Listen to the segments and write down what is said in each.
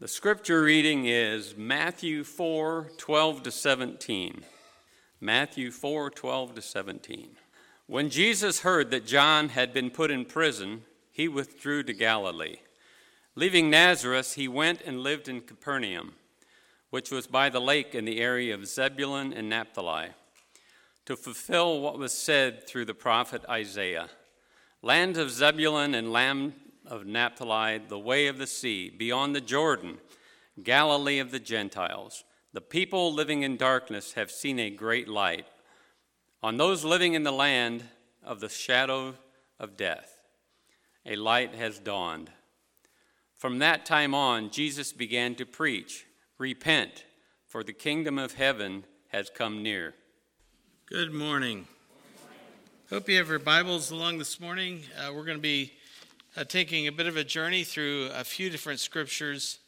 The scripture reading is Matthew 4 12 to 17. Matthew 4 12 to 17. When Jesus heard that John had been put in prison, he withdrew to Galilee. Leaving Nazareth, he went and lived in Capernaum, which was by the lake in the area of Zebulun and Naphtali, to fulfill what was said through the prophet Isaiah Land of Zebulun and land of Naphtali, the way of the sea, beyond the Jordan, Galilee of the Gentiles. The people living in darkness have seen a great light. On those living in the land of the shadow of death, a light has dawned. From that time on, Jesus began to preach Repent, for the kingdom of heaven has come near. Good morning. Hope you have your Bibles along this morning. Uh, we're going to be uh, taking a bit of a journey through a few different scriptures.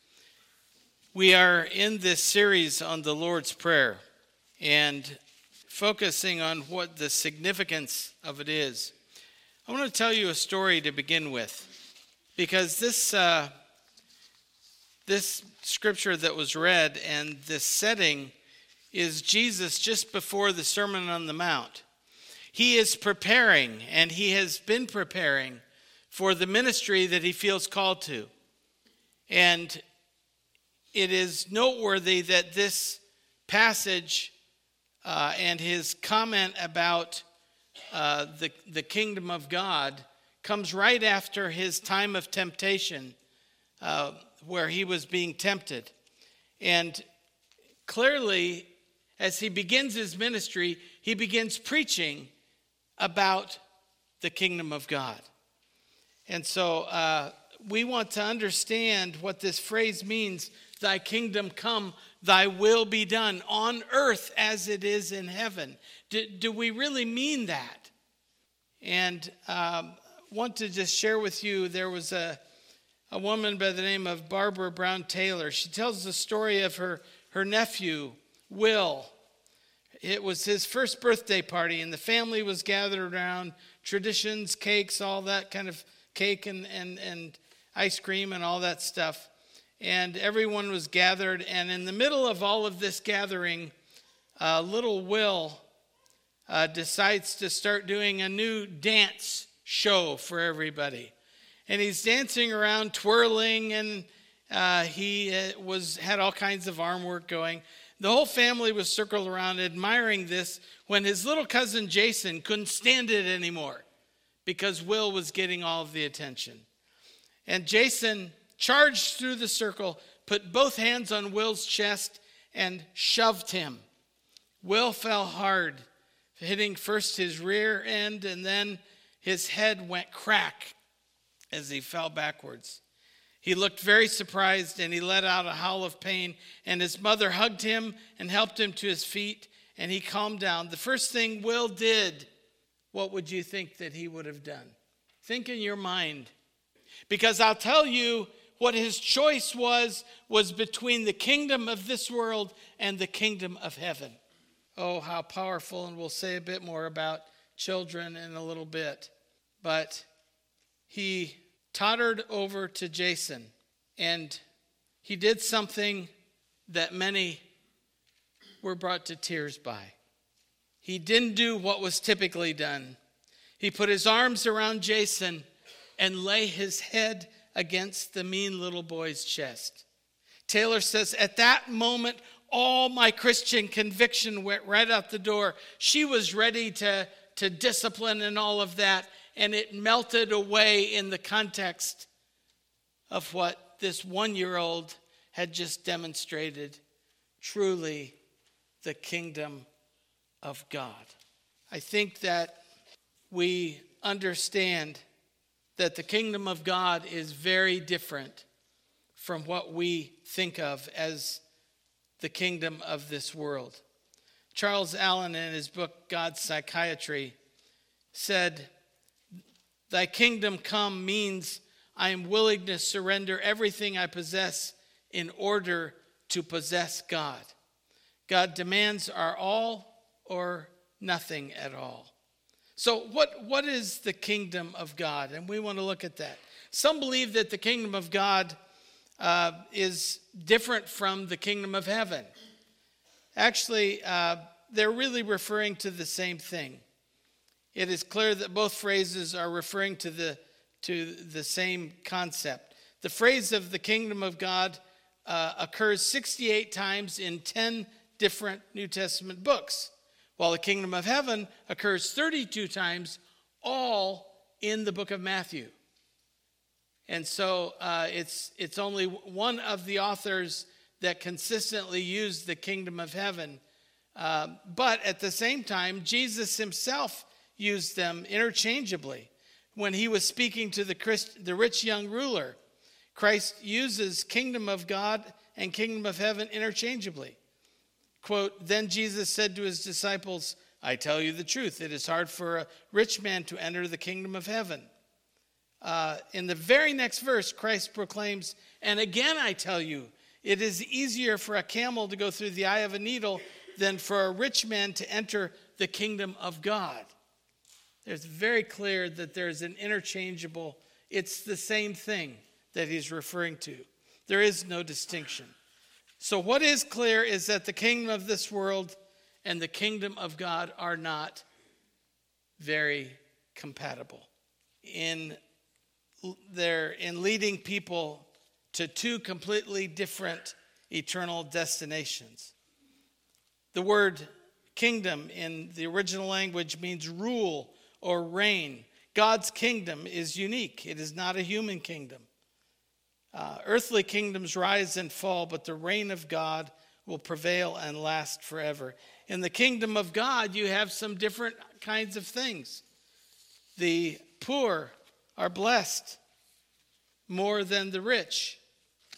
We are in this series on the Lord's Prayer and focusing on what the significance of it is. I want to tell you a story to begin with because this, uh, this scripture that was read and this setting is Jesus just before the Sermon on the Mount. He is preparing, and he has been preparing for the ministry that he feels called to. And it is noteworthy that this passage uh, and his comment about uh, the, the kingdom of God comes right after his time of temptation, uh, where he was being tempted. And clearly, as he begins his ministry, he begins preaching about the kingdom of God. And so uh, we want to understand what this phrase means Thy kingdom come, thy will be done on earth as it is in heaven. Do, do we really mean that? And um, want to just share with you there was a, a woman by the name of Barbara Brown Taylor. She tells the story of her, her nephew, Will. It was his first birthday party, and the family was gathered around traditions, cakes, all that kind of cake and, and, and ice cream and all that stuff. And everyone was gathered. And in the middle of all of this gathering, uh, little Will uh, decides to start doing a new dance show for everybody. And he's dancing around, twirling, and uh, he uh, was had all kinds of arm work going. The whole family was circled around admiring this when his little cousin Jason couldn't stand it anymore because Will was getting all of the attention. And Jason charged through the circle, put both hands on Will's chest, and shoved him. Will fell hard, hitting first his rear end, and then his head went crack as he fell backwards. He looked very surprised and he let out a howl of pain. And his mother hugged him and helped him to his feet and he calmed down. The first thing Will did, what would you think that he would have done? Think in your mind. Because I'll tell you what his choice was was between the kingdom of this world and the kingdom of heaven. Oh, how powerful. And we'll say a bit more about children in a little bit. But he tottered over to Jason and he did something that many were brought to tears by. He didn't do what was typically done. He put his arms around Jason and lay his head against the mean little boy's chest. Taylor says, At that moment, all my Christian conviction went right out the door. She was ready to, to discipline and all of that and it melted away in the context of what this one year old had just demonstrated truly the kingdom of God. I think that we understand that the kingdom of God is very different from what we think of as the kingdom of this world. Charles Allen, in his book God's Psychiatry, said, Thy kingdom come means I am willing to surrender everything I possess in order to possess God. God demands our all or nothing at all. So, what, what is the kingdom of God? And we want to look at that. Some believe that the kingdom of God uh, is different from the kingdom of heaven. Actually, uh, they're really referring to the same thing. It is clear that both phrases are referring to the, to the same concept. The phrase of the kingdom of God uh, occurs 68 times in 10 different New Testament books, while the kingdom of heaven occurs 32 times, all in the book of Matthew. And so uh, it's, it's only one of the authors that consistently used the kingdom of heaven. Uh, but at the same time, Jesus himself used them interchangeably. When he was speaking to the, Christ, the rich young ruler, Christ uses kingdom of God and kingdom of heaven interchangeably. Quote, then Jesus said to his disciples, I tell you the truth, it is hard for a rich man to enter the kingdom of heaven. Uh, in the very next verse, Christ proclaims, And again I tell you, it is easier for a camel to go through the eye of a needle than for a rich man to enter the kingdom of God. It's very clear that there's an interchangeable, it's the same thing that he's referring to. There is no distinction. So, what is clear is that the kingdom of this world and the kingdom of God are not very compatible. In they're in leading people to two completely different eternal destinations. The word kingdom in the original language means rule or reign. God's kingdom is unique, it is not a human kingdom. Uh, earthly kingdoms rise and fall, but the reign of God will prevail and last forever. In the kingdom of God, you have some different kinds of things. The poor are blessed more than the rich,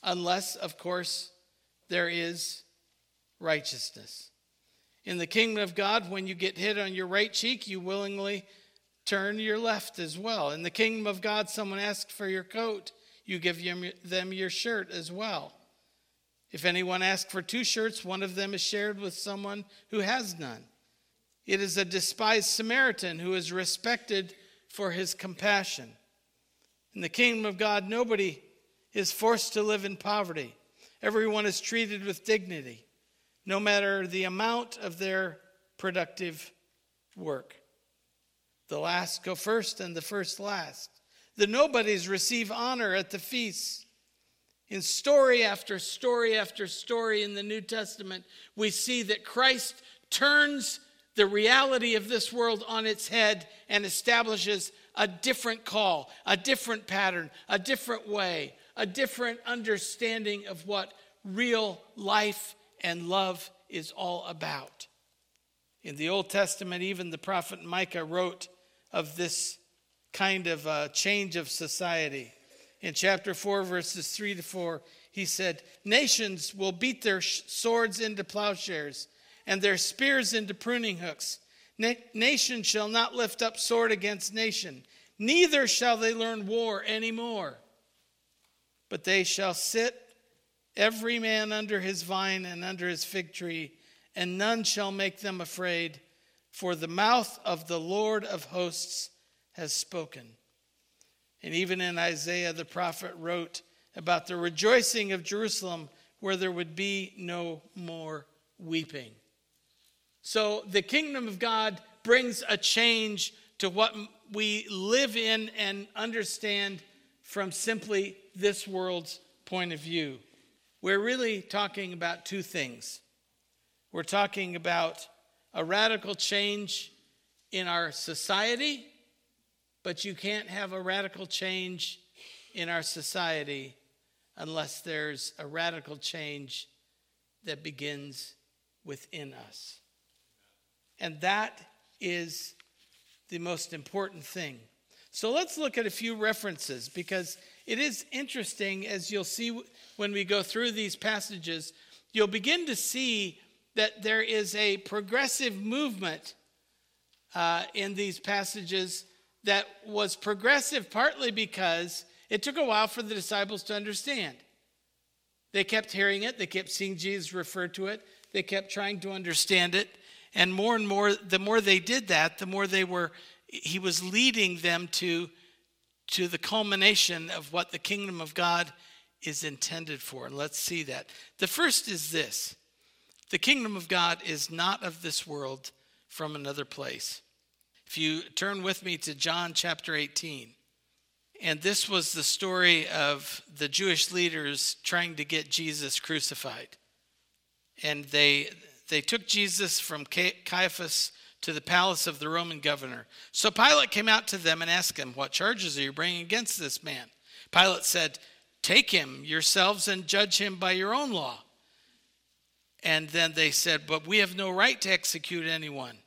unless, of course, there is righteousness. In the kingdom of God, when you get hit on your right cheek, you willingly turn your left as well. In the kingdom of God, someone asks for your coat, you give them your shirt as well. If anyone asks for two shirts, one of them is shared with someone who has none. It is a despised Samaritan who is respected for his compassion. In the kingdom of God, nobody is forced to live in poverty. Everyone is treated with dignity, no matter the amount of their productive work. The last go first and the first last. The nobodies receive honor at the feasts. In story after story after story in the New Testament, we see that Christ turns the reality of this world on its head and establishes a different call, a different pattern, a different way, a different understanding of what real life and love is all about. In the Old Testament, even the prophet Micah wrote of this kind of uh, change of society. In chapter 4, verses 3 to 4, he said, Nations will beat their swords into plowshares and their spears into pruning hooks. Na- nation shall not lift up sword against nation, neither shall they learn war anymore. But they shall sit every man under his vine and under his fig tree, and none shall make them afraid, for the mouth of the Lord of hosts has spoken. And even in Isaiah, the prophet wrote about the rejoicing of Jerusalem, where there would be no more weeping. So the kingdom of God brings a change to what we live in and understand from simply this world's point of view. We're really talking about two things. We're talking about a radical change in our society, but you can't have a radical change in our society unless there's a radical change that begins within us. And that is the most important thing. So let's look at a few references because it is interesting as you'll see when we go through these passages, you'll begin to see that there is a progressive movement uh, in these passages that was progressive partly because it took a while for the disciples to understand. They kept hearing it, they kept seeing Jesus refer to it, they kept trying to understand it. And more and more, the more they did that, the more they were, he was leading them to, to the culmination of what the kingdom of God is intended for. And let's see that. The first is this the kingdom of God is not of this world from another place. If you turn with me to John chapter 18, and this was the story of the Jewish leaders trying to get Jesus crucified. And they, they took Jesus from Caiaphas to the palace of the Roman governor. So Pilate came out to them and asked them, What charges are you bringing against this man? Pilate said, Take him yourselves and judge him by your own law. And then they said, But we have no right to execute anyone.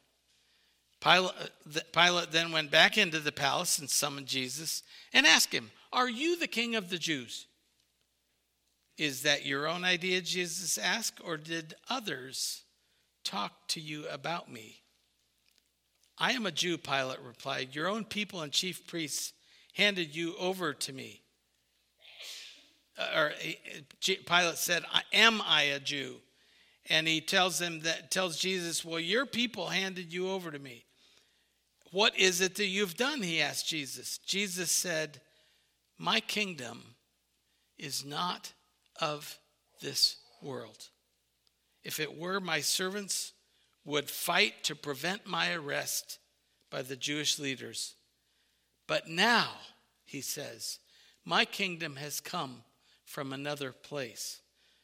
Pilate, then went back into the palace and summoned Jesus and asked him, Are you the king of the Jews? Is that your own idea, Jesus asked, or did others talk to you about me? I am a Jew, Pilate replied. Your own people and chief priests handed you over to me. Uh, or Pilate said, Am I a Jew? And he tells them that tells Jesus, Well, your people handed you over to me. What is it that you've done? He asked Jesus. Jesus said, My kingdom is not of this world. If it were, my servants would fight to prevent my arrest by the Jewish leaders. But now, he says, my kingdom has come from another place.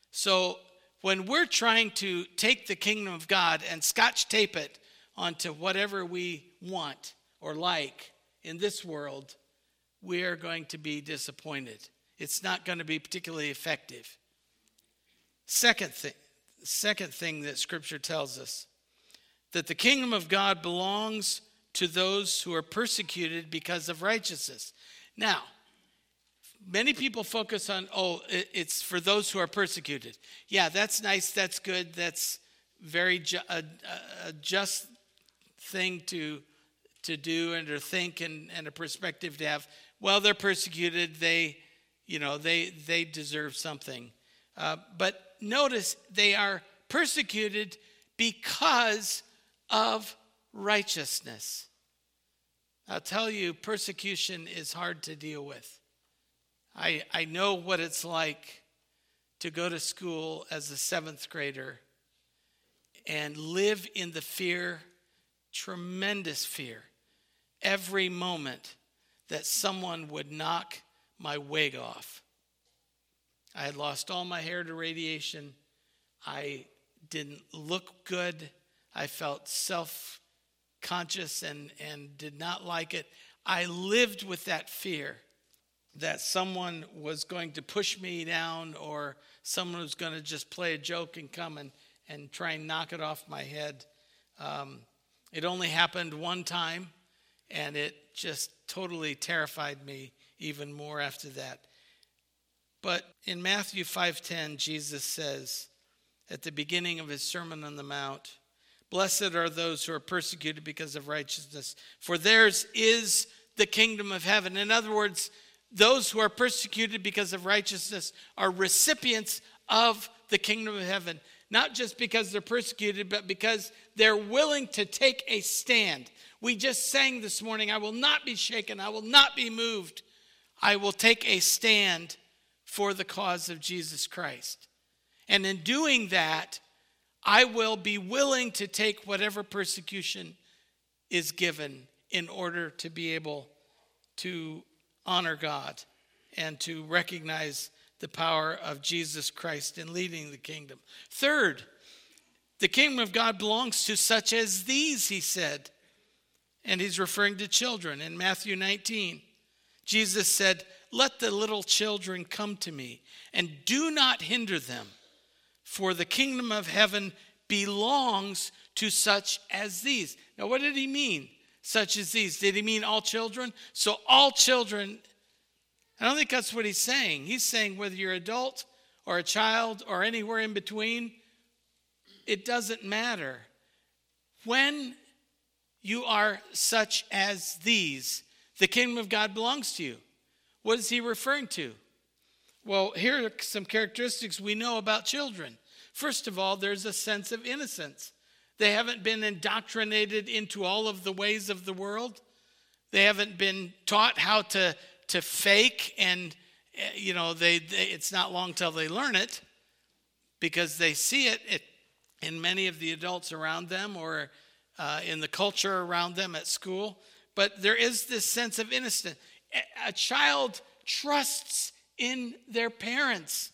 So when we're trying to take the kingdom of God and scotch tape it onto whatever we want or like in this world, we are going to be disappointed. It's not going to be particularly effective. Second thing, second thing that scripture tells us that the kingdom of God belongs to those who are persecuted because of righteousness. Now, many people focus on, oh, it's for those who are persecuted. Yeah, that's nice, that's good, that's very ju- a, a, just thing to to do and to think and, and a perspective to have. Well, they're persecuted, they, you know, they they deserve something. Uh, but notice they are persecuted because of righteousness. I'll tell you, persecution is hard to deal with. I, I know what it's like to go to school as a seventh grader and live in the fear, tremendous fear, every moment that someone would knock my wig off. I had lost all my hair to radiation. I didn't look good. I felt self conscious and, and did not like it. I lived with that fear that someone was going to push me down or someone was going to just play a joke and come and, and try and knock it off my head. Um, it only happened one time, and it just totally terrified me even more after that. But in Matthew 5:10, Jesus says at the beginning of his Sermon on the Mount, Blessed are those who are persecuted because of righteousness, for theirs is the kingdom of heaven. In other words, those who are persecuted because of righteousness are recipients of the kingdom of heaven, not just because they're persecuted, but because they're willing to take a stand. We just sang this morning, I will not be shaken, I will not be moved. I will take a stand for the cause of Jesus Christ. And in doing that, I will be willing to take whatever persecution is given in order to be able to honor God and to recognize the power of Jesus Christ in leading the kingdom. Third, the kingdom of God belongs to such as these, he said. And he's referring to children in Matthew 19. Jesus said, Let the little children come to me, and do not hinder them for the kingdom of heaven belongs to such as these. Now, what did he mean? Such as these. Did he mean all children? So, all children, I don't think that's what he's saying. He's saying whether you're adult or a child or anywhere in between, it doesn't matter. When you are such as these, the kingdom of God belongs to you. What is he referring to? Well, here are some characteristics we know about children. First of all, there's a sense of innocence. They haven't been indoctrinated into all of the ways of the world. They haven't been taught how to, to fake and, eh, you know, they, they it's not long till they learn it because they see it, it in many of the adults around them or uh, in the culture around them at school. But there is this sense of innocence. A child trusts in their parents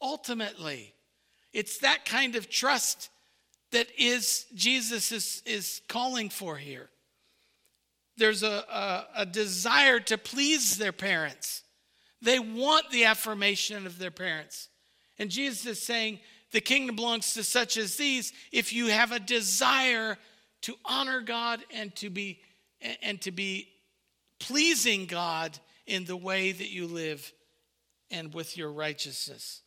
ultimately. It's that kind of trust that is Jesus is, is calling for here. There's a, a, a desire to please their parents. They want the affirmation of their parents. And Jesus is saying, the kingdom belongs to such as these if you have a desire to honor God and to be and to be pleasing God in the way that you live and with your righteousness.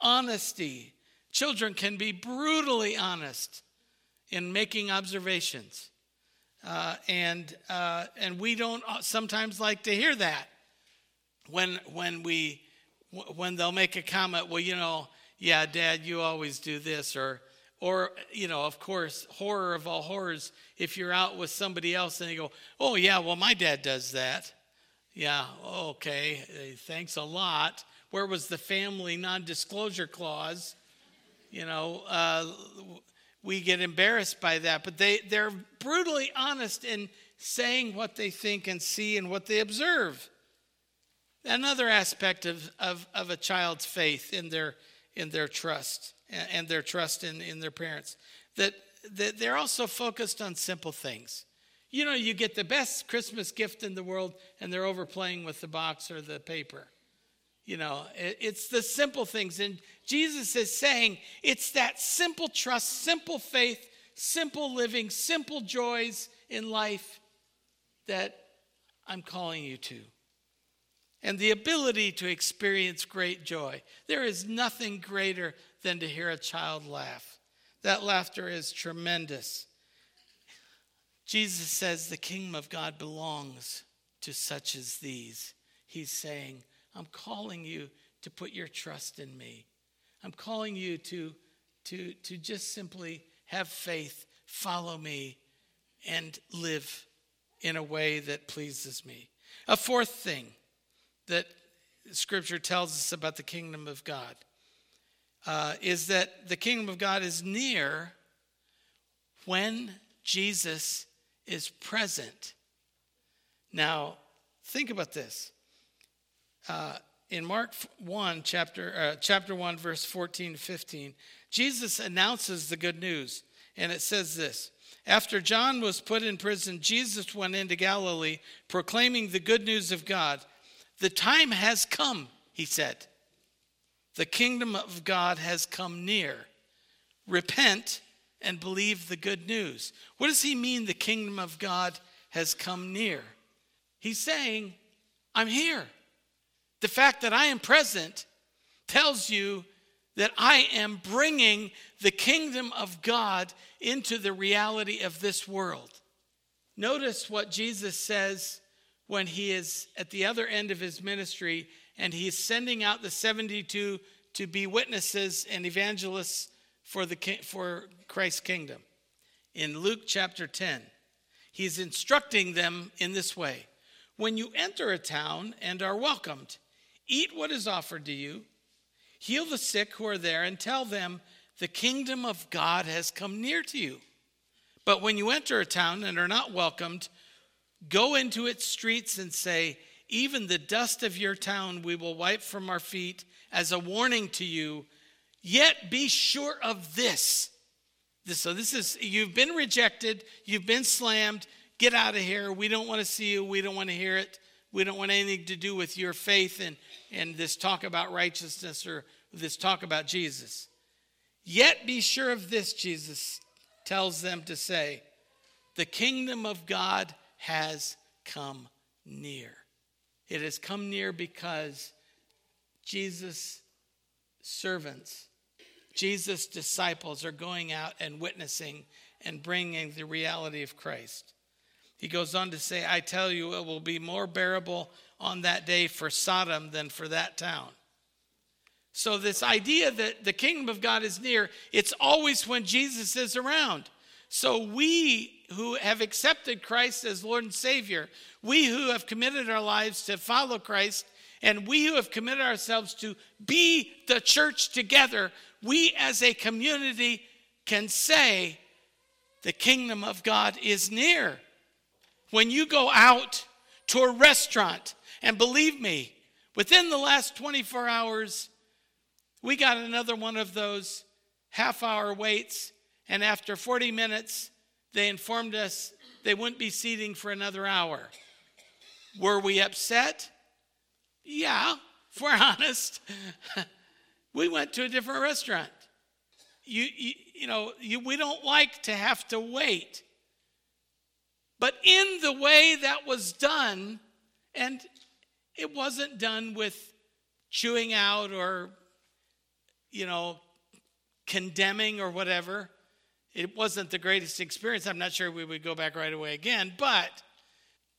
Honesty. Children can be brutally honest in making observations. Uh, and, uh, and we don't sometimes like to hear that when, when, we, when they'll make a comment, well, you know, yeah, dad, you always do this, or, or, you know, of course, horror of all horrors, if you're out with somebody else and they go, oh, yeah, well, my dad does that. Yeah, okay, thanks a lot. Where was the family non disclosure clause? You know, uh, we get embarrassed by that, but they, they're brutally honest in saying what they think and see and what they observe. Another aspect of, of, of a child's faith in their, in their trust and their trust in, in their parents, that, that they're also focused on simple things. You know, you get the best Christmas gift in the world, and they're overplaying with the box or the paper. You know, it's the simple things. And Jesus is saying it's that simple trust, simple faith, simple living, simple joys in life that I'm calling you to. And the ability to experience great joy. There is nothing greater than to hear a child laugh. That laughter is tremendous. Jesus says the kingdom of God belongs to such as these. He's saying, I'm calling you to put your trust in me. I'm calling you to, to, to just simply have faith, follow me, and live in a way that pleases me. A fourth thing that Scripture tells us about the kingdom of God uh, is that the kingdom of God is near when Jesus is present. Now, think about this. Uh, in Mark 1, chapter, uh, chapter 1, verse 14 to 15, Jesus announces the good news. And it says this After John was put in prison, Jesus went into Galilee proclaiming the good news of God. The time has come, he said. The kingdom of God has come near. Repent and believe the good news. What does he mean the kingdom of God has come near? He's saying, I'm here. The fact that I am present tells you that I am bringing the kingdom of God into the reality of this world. Notice what Jesus says when he is at the other end of his ministry and he's sending out the 72 to be witnesses and evangelists for, the, for Christ's kingdom. In Luke chapter 10, he's instructing them in this way When you enter a town and are welcomed, eat what is offered to you, heal the sick who are there, and tell them, The kingdom of God has come near to you. But when you enter a town and are not welcomed, go into its streets and say, Even the dust of your town we will wipe from our feet as a warning to you Yet be sure of this. So, this is, you've been rejected, you've been slammed, get out of here. We don't want to see you, we don't want to hear it. We don't want anything to do with your faith and, and this talk about righteousness or this talk about Jesus. Yet be sure of this, Jesus tells them to say, the kingdom of God has come near. It has come near because Jesus' servants Jesus' disciples are going out and witnessing and bringing the reality of Christ. He goes on to say, I tell you, it will be more bearable on that day for Sodom than for that town. So, this idea that the kingdom of God is near, it's always when Jesus is around. So, we who have accepted Christ as Lord and Savior, we who have committed our lives to follow Christ And we who have committed ourselves to be the church together, we as a community can say, the kingdom of God is near. When you go out to a restaurant, and believe me, within the last 24 hours, we got another one of those half hour waits, and after 40 minutes, they informed us they wouldn't be seating for another hour. Were we upset? Yeah, if we're honest. we went to a different restaurant. You, you, you know, you, we don't like to have to wait. But in the way that was done, and it wasn't done with chewing out or, you know, condemning or whatever. It wasn't the greatest experience. I'm not sure we would go back right away again. But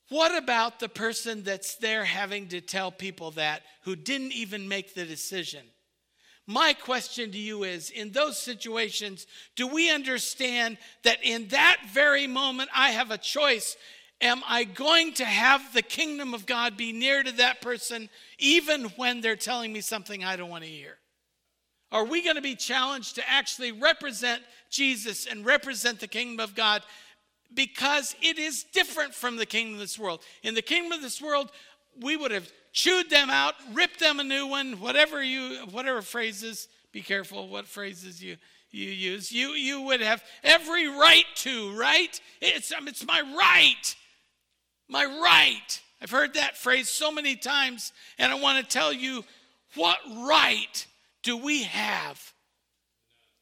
what about the person that's there having to tell people that who didn't even make the decision? My question to you is in those situations, do we understand that in that very moment I have a choice? Am I going to have the kingdom of God be near to that person even when they're telling me something I don't want to hear? Are we going to be challenged to actually represent Jesus and represent the kingdom of God because it is different from the kingdom of this world? In the kingdom of this world, we would have chewed them out, ripped them a new one, whatever you whatever phrases, be careful what phrases you you use. You you would have every right to, right? It's um, it's my right. My right. I've heard that phrase so many times and I want to tell you what right do we have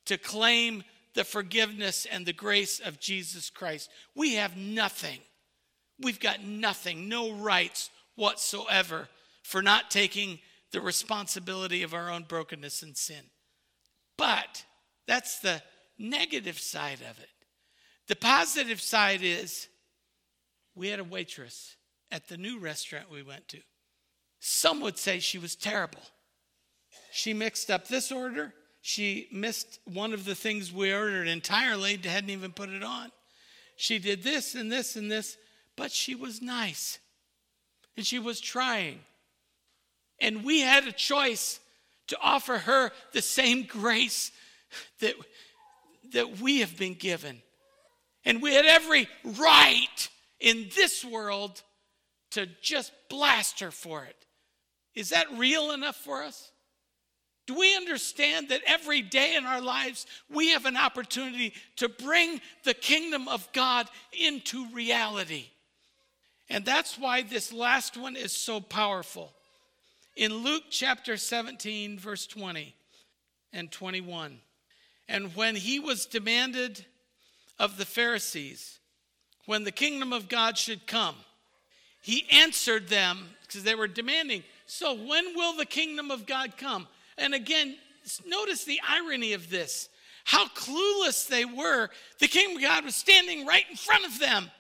to claim the forgiveness and the grace of Jesus Christ? We have nothing. We've got nothing, no rights whatsoever for not taking the responsibility of our own brokenness and sin. But that's the negative side of it. The positive side is we had a waitress at the new restaurant we went to. Some would say she was terrible. She mixed up this order. She missed one of the things we ordered entirely, hadn't even put it on. She did this and this and this, but she was nice. And she was trying. And we had a choice to offer her the same grace that, that we have been given. And we had every right in this world to just blast her for it. Is that real enough for us? Do we understand that every day in our lives we have an opportunity to bring the kingdom of God into reality? And that's why this last one is so powerful. In Luke chapter 17, verse 20 and 21, and when he was demanded of the Pharisees when the kingdom of God should come, he answered them because they were demanding, So when will the kingdom of God come? And again, notice the irony of this how clueless they were. The kingdom of God was standing right in front of them.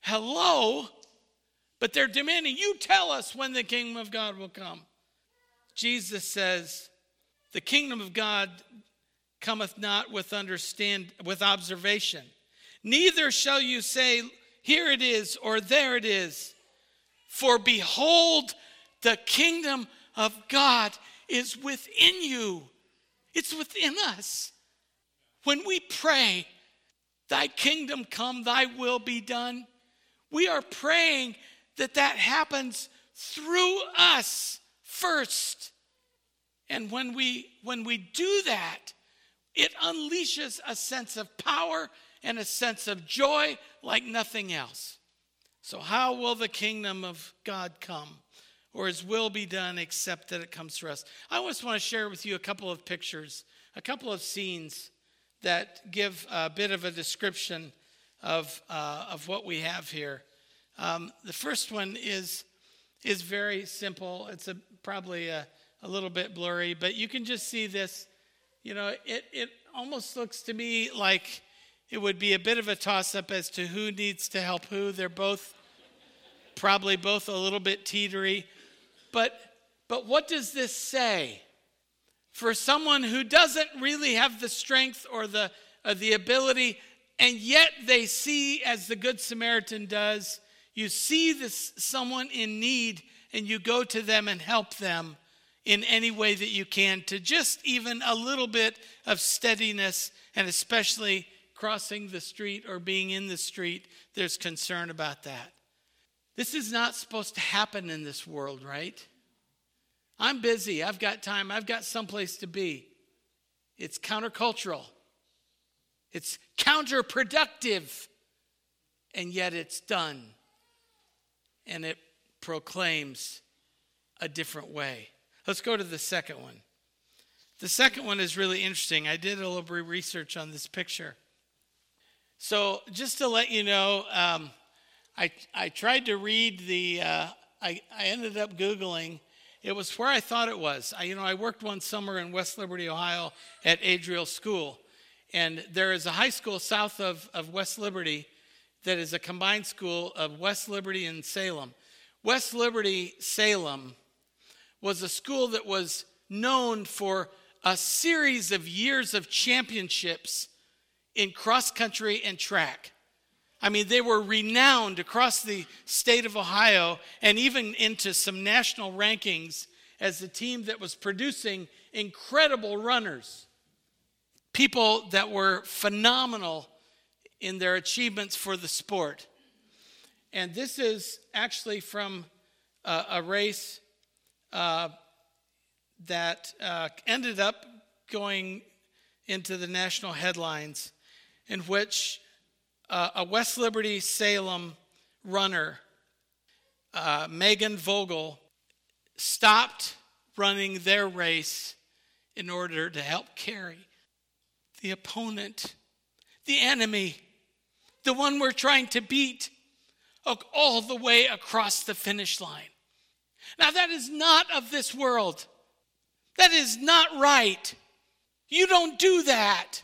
Hello? But they're demanding, you tell us when the kingdom of God will come. Jesus says, the kingdom of God cometh not with understand with observation. Neither shall you say, here it is or there it is. For behold, the kingdom of God is within you. It's within us. When we pray, Thy kingdom come, Thy will be done, we are praying that that happens through us first. And when we when we do that, it unleashes a sense of power and a sense of joy like nothing else. So how will the kingdom of God come? Or his will be done except that it comes through us. I just want to share with you a couple of pictures, a couple of scenes that give a bit of a description of, uh, of what we have here. Um, the first one is, is very simple. It's a, probably a, a little bit blurry, but you can just see this. You know, it, it almost looks to me like it would be a bit of a toss up as to who needs to help who. They're both probably both a little bit teetery. But, but what does this say? For someone who doesn't really have the strength or the, uh, the ability, and yet they see, as the Good Samaritan does, you see this someone in need and you go to them and help them in any way that you can to just even a little bit of steadiness, and especially crossing the street or being in the street, there's concern about that. This is not supposed to happen in this world, right? I'm busy. I've got time. I've got someplace to be. It's countercultural, it's counterproductive, and yet it's done. And it proclaims a different way. Let's go to the second one. The second one is really interesting. I did a little bit of research on this picture. So, just to let you know, um, I, I tried to read the, uh, I, I ended up Googling it was where I thought it was. I, you know, I worked one summer in West Liberty, Ohio at Adriel School. And there is a high school south of, of West Liberty that is a combined school of West Liberty and Salem. West Liberty, Salem was a school that was known for a series of years of championships in cross country and track. I mean, they were renowned across the state of Ohio and even into some national rankings as a team that was producing incredible runners. People that were phenomenal in their achievements for the sport. And this is actually from uh, a race uh, that uh, ended up going into the national headlines, in which uh, a West Liberty Salem runner, uh, Meghan Vogel, stopped running their race in order to help carry the opponent, the enemy, the one we're trying to beat, all the way across the finish line. Now, that is not of this world. That is not right. You don't do that.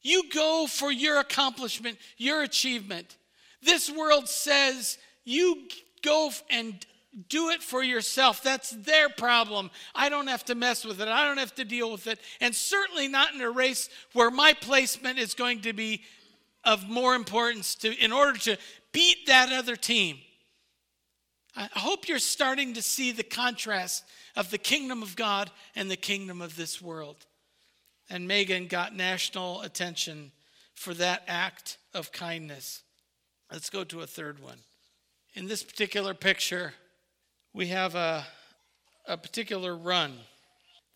You go for your accomplishment, your achievement. This world says you go and do it for yourself. That's their problem. I don't have to mess with it. I don't have to deal with it. And certainly not in a race where my placement is going to be of more importance to in order to beat that other team. I hope you're starting to see the contrast of the kingdom of God and the kingdom of this world. And Meghan got national attention for that act of kindness. Let's go to a third one. In this particular picture, we have a, a particular run.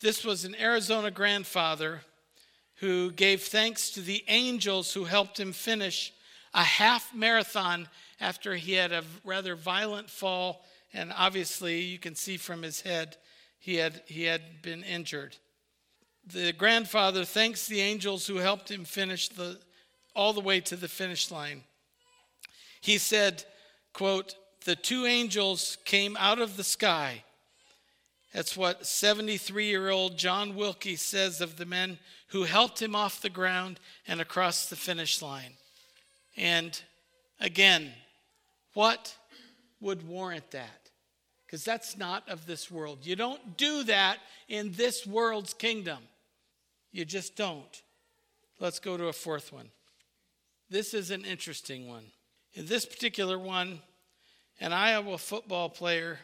This was an Arizona grandfather who gave thanks to the angels who helped him finish a half marathon after he had a rather violent fall. And obviously, you can see from his head, he had, he had been injured the grandfather thanks the angels who helped him finish the all the way to the finish line. He said, quote, the two angels came out of the sky. That's what 73 year old John Wilkie says of the men who helped him off the ground and across the finish line. And again, what would warrant that? Because that's not of this world. You don't do that in this world's kingdom. You just don't. Let's go to a fourth one. This is an interesting one. In this particular one, an Iowa football player,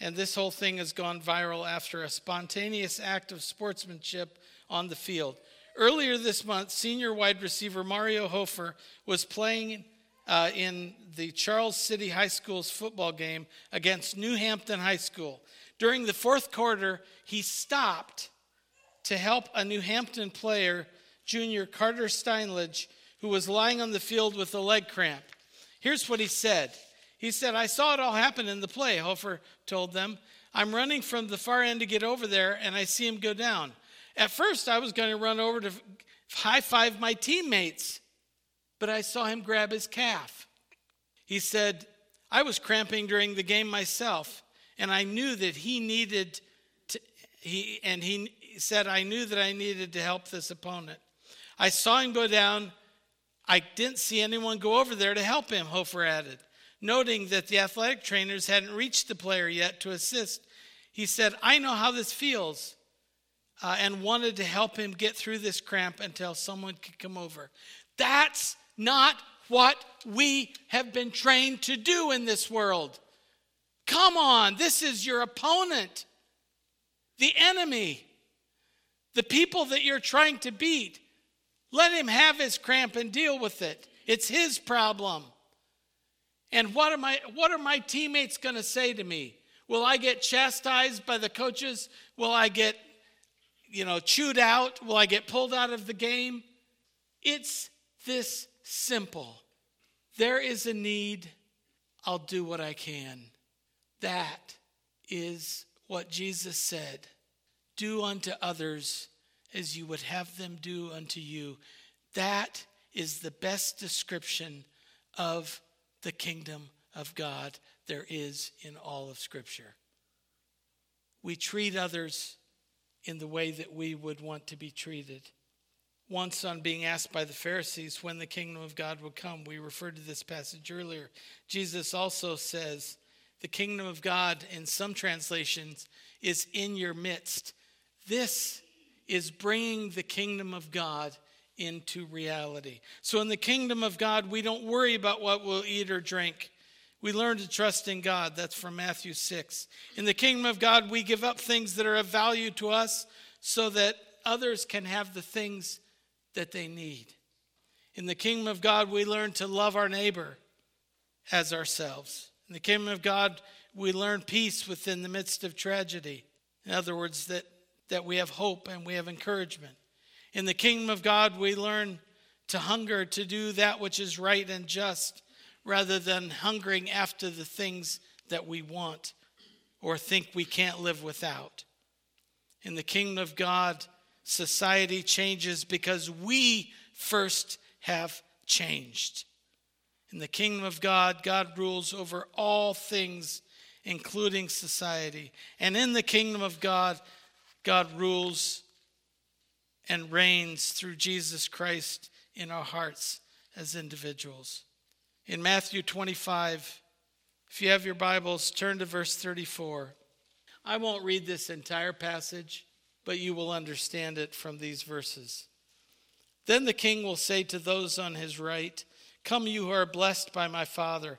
and this whole thing has gone viral after a spontaneous act of sportsmanship on the field. Earlier this month, senior wide receiver Mario Hofer was playing uh, in the Charles City High School's football game against New Hampton High School. During the fourth quarter, he stopped to help a New Hampton player, junior Carter Steinledge, who was lying on the field with a leg cramp. Here's what he said. He said, I saw it all happen in the play, Hofer told them. I'm running from the far end to get over there, and I see him go down. At first, I was going to run over to high five my teammates, but I saw him grab his calf. He said, I was cramping during the game myself, and I knew that he needed to, he, and he, said, I knew that I needed to help this opponent. I saw him go down. I didn't see anyone go over there to help him, Hofer added. Noting that the athletic trainers hadn't reached the player yet to assist, he said, I know how this feels, uh, and wanted to help him get through this cramp until someone could come over. That's not what we have been trained to do in this world. Come on, this is your opponent, the enemy, the people that you're trying to beat. Let him have his cramp and deal with it. It's his problem. And what am I what are my teammates going to say to me? Will I get chastised by the coaches? Will I get you know chewed out? Will I get pulled out of the game? It's this simple. There is a need. I'll do what I can. That is what Jesus said. Do unto others as you would have them do unto you. That is the best description of the kingdom of God there is in all of Scripture. We treat others in the way that we would want to be treated. Once, on being asked by the Pharisees when the kingdom of God would come, we referred to this passage earlier. Jesus also says, The kingdom of God, in some translations, is in your midst. This is bringing the kingdom of God into reality. So, in the kingdom of God, we don't worry about what we'll eat or drink. We learn to trust in God. That's from Matthew 6. In the kingdom of God, we give up things that are of value to us so that others can have the things that they need. In the kingdom of God, we learn to love our neighbor as ourselves. In the kingdom of God, we learn peace within the midst of tragedy. In other words, that that we have hope and we have encouragement. In the kingdom of God, we learn to hunger to do that which is right and just rather than hungering after the things that we want or think we can't live without. In the kingdom of God, society changes because we first have changed. In the kingdom of God, God rules over all things, including society. And in the kingdom of God, God rules and reigns through Jesus Christ in our hearts as individuals. In Matthew 25, if you have your Bibles, turn to verse 34. I won't read this entire passage, but you will understand it from these verses. Then the king will say to those on his right, Come, you who are blessed by my Father.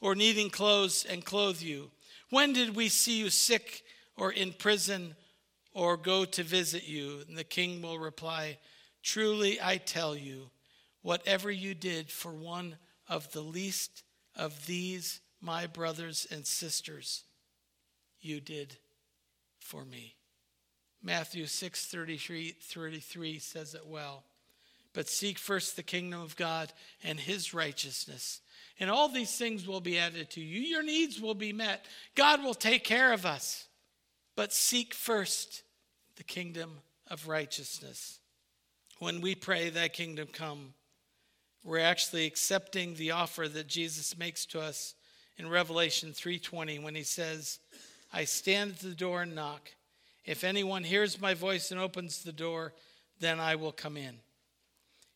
Or needing clothes and clothe you? When did we see you sick or in prison or go to visit you? And the king will reply, Truly I tell you, whatever you did for one of the least of these, my brothers and sisters, you did for me. Matthew 6 33, 33 says it well. But seek first the kingdom of God and his righteousness and all these things will be added to you. Your needs will be met. God will take care of us. But seek first the kingdom of righteousness. When we pray, Thy kingdom come, we're actually accepting the offer that Jesus makes to us in Revelation 3:20 when he says, "I stand at the door and knock. If anyone hears my voice and opens the door, then I will come in."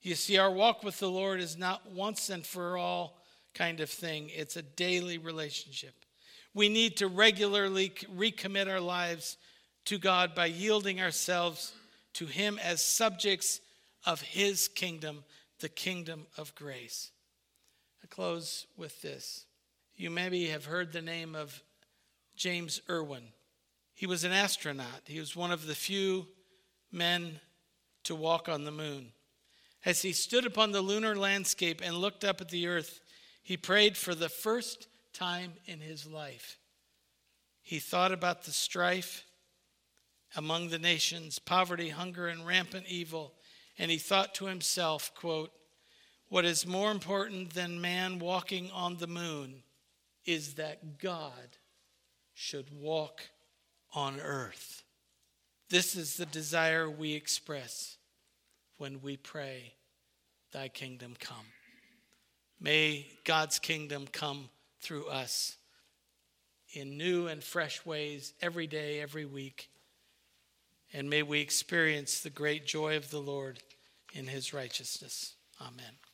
You see, our walk with the Lord is not once and for all kind of thing, it's a daily relationship. We need to regularly recommit our lives to God by yielding ourselves to Him as subjects of His kingdom, the kingdom of grace. I close with this. You maybe have heard the name of James Irwin. He was an astronaut, he was one of the few men to walk on the moon. As he stood upon the lunar landscape and looked up at the earth, he prayed for the first time in his life. He thought about the strife among the nations, poverty, hunger, and rampant evil, and he thought to himself, quote, what is more important than man walking on the moon is that God should walk on earth. This is the desire we express when we pray, Thy kingdom come. May God's kingdom come through us in new and fresh ways every day, every week. And may we experience the great joy of the Lord in his righteousness. Amen.